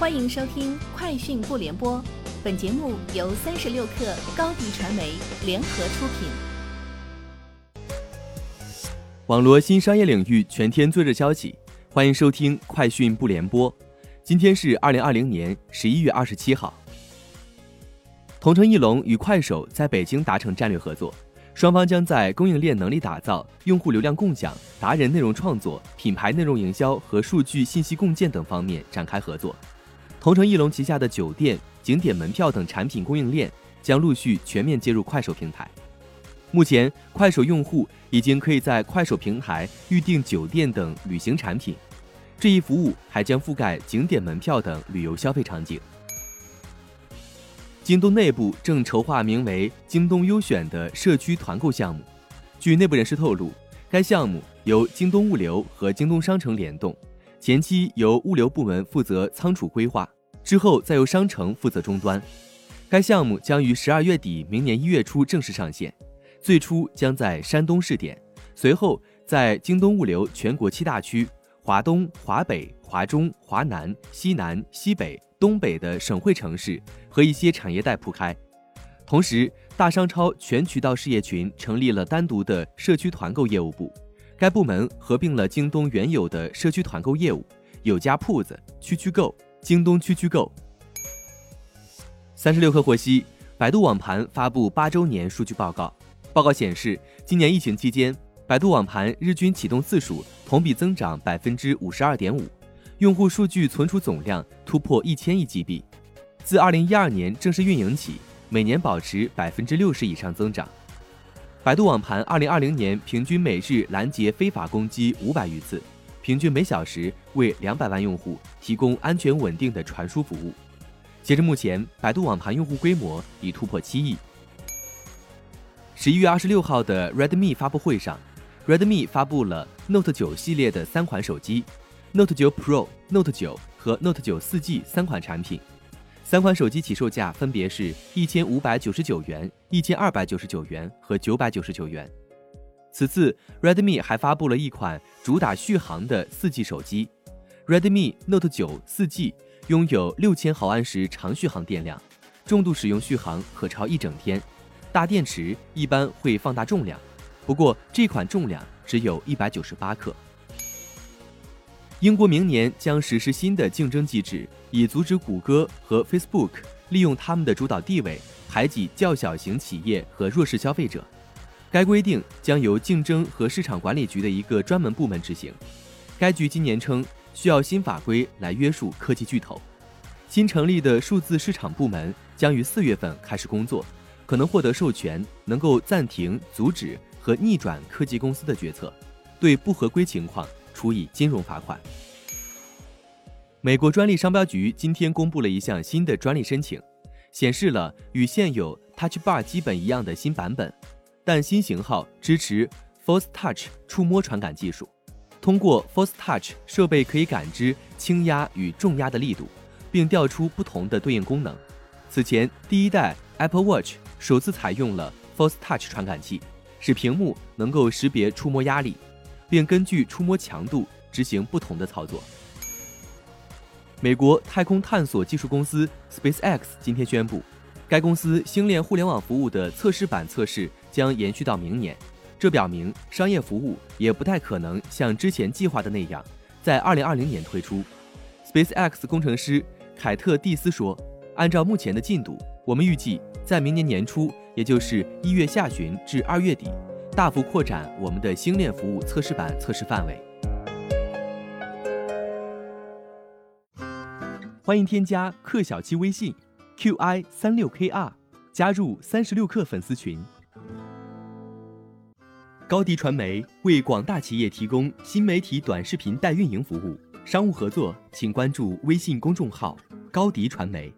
欢迎收听《快讯不联播》，本节目由三十六克高低传媒联合出品。网络新商业领域全天最热消息，欢迎收听《快讯不联播》。今天是二零二零年十一月二十七号。同城艺龙与快手在北京达成战略合作，双方将在供应链能力打造、用户流量共享、达人内容创作、品牌内容营销和数据信息共建等方面展开合作。同城艺龙旗下的酒店、景点门票等产品供应链将陆续全面接入快手平台。目前，快手用户已经可以在快手平台预订酒店等旅行产品，这一服务还将覆盖景点门票等旅游消费场景。京东内部正筹划名为“京东优选”的社区团购项目。据内部人士透露，该项目由京东物流和京东商城联动。前期由物流部门负责仓储规划，之后再由商城负责终端。该项目将于十二月底、明年一月初正式上线，最初将在山东试点，随后在京东物流全国七大区——华东、华北、华中、华南、西南、西北、东北的省会城市和一些产业带铺开。同时，大商超全渠道事业群成立了单独的社区团购业务部。该部门合并了京东原有的社区团购业务，有家铺子、区区购、京东区区购。三十六氪获悉，百度网盘发布八周年数据报告。报告显示，今年疫情期间，百度网盘日均启动次数同比增长百分之五十二点五，用户数据存储总量突破一千亿 GB。自二零一二年正式运营起，每年保持百分之六十以上增长。百度网盘2020年平均每日拦截非法攻击五百余次，平均每小时为两百万用户提供安全稳定的传输服务。截至目前，百度网盘用户规模已突破七亿。十一月二十六号的 Redmi 发布会上，Redmi 发布了 Note 9系列的三款手机，Note 9 Pro、Note 9和 Note 9 4G 三款产品。三款手机起售价分别是一千五百九十九元、一千二百九十九元和九百九十九元。此次，Redmi 还发布了一款主打续航的 4G 手机，Redmi Note 9 4G 拥有六千毫安时长续航电量，重度使用续航可超一整天。大电池一般会放大重量，不过这款重量只有一百九十八克。英国明年将实施新的竞争机制，以阻止谷歌和 Facebook 利用他们的主导地位排挤较小型企业和弱势消费者。该规定将由竞争和市场管理局的一个专门部门执行。该局今年称需要新法规来约束科技巨头。新成立的数字市场部门将于四月份开始工作，可能获得授权，能够暂停、阻止和逆转科技公司的决策，对不合规情况。处以金融罚款。美国专利商标局今天公布了一项新的专利申请，显示了与现有 Touch Bar 基本一样的新版本，但新型号支持 Force Touch 触摸传感技术。通过 Force Touch 设备可以感知轻压与重压的力度，并调出不同的对应功能。此前，第一代 Apple Watch 首次采用了 Force Touch 传感器，使屏幕能够识别触摸压力。并根据触摸强度执行不同的操作。美国太空探索技术公司 SpaceX 今天宣布，该公司星链互联网服务的测试版测试将延续到明年。这表明商业服务也不太可能像之前计划的那样在2020年推出。SpaceX 工程师凯特蒂斯说：“按照目前的进度，我们预计在明年年初，也就是一月下旬至二月底。”大幅扩展我们的星链服务测试版测试范围。欢迎添加克小七微信 qi 三六 kr，加入三十六氪粉丝群。高迪传媒为广大企业提供新媒体短视频代运营服务，商务合作请关注微信公众号高迪传媒。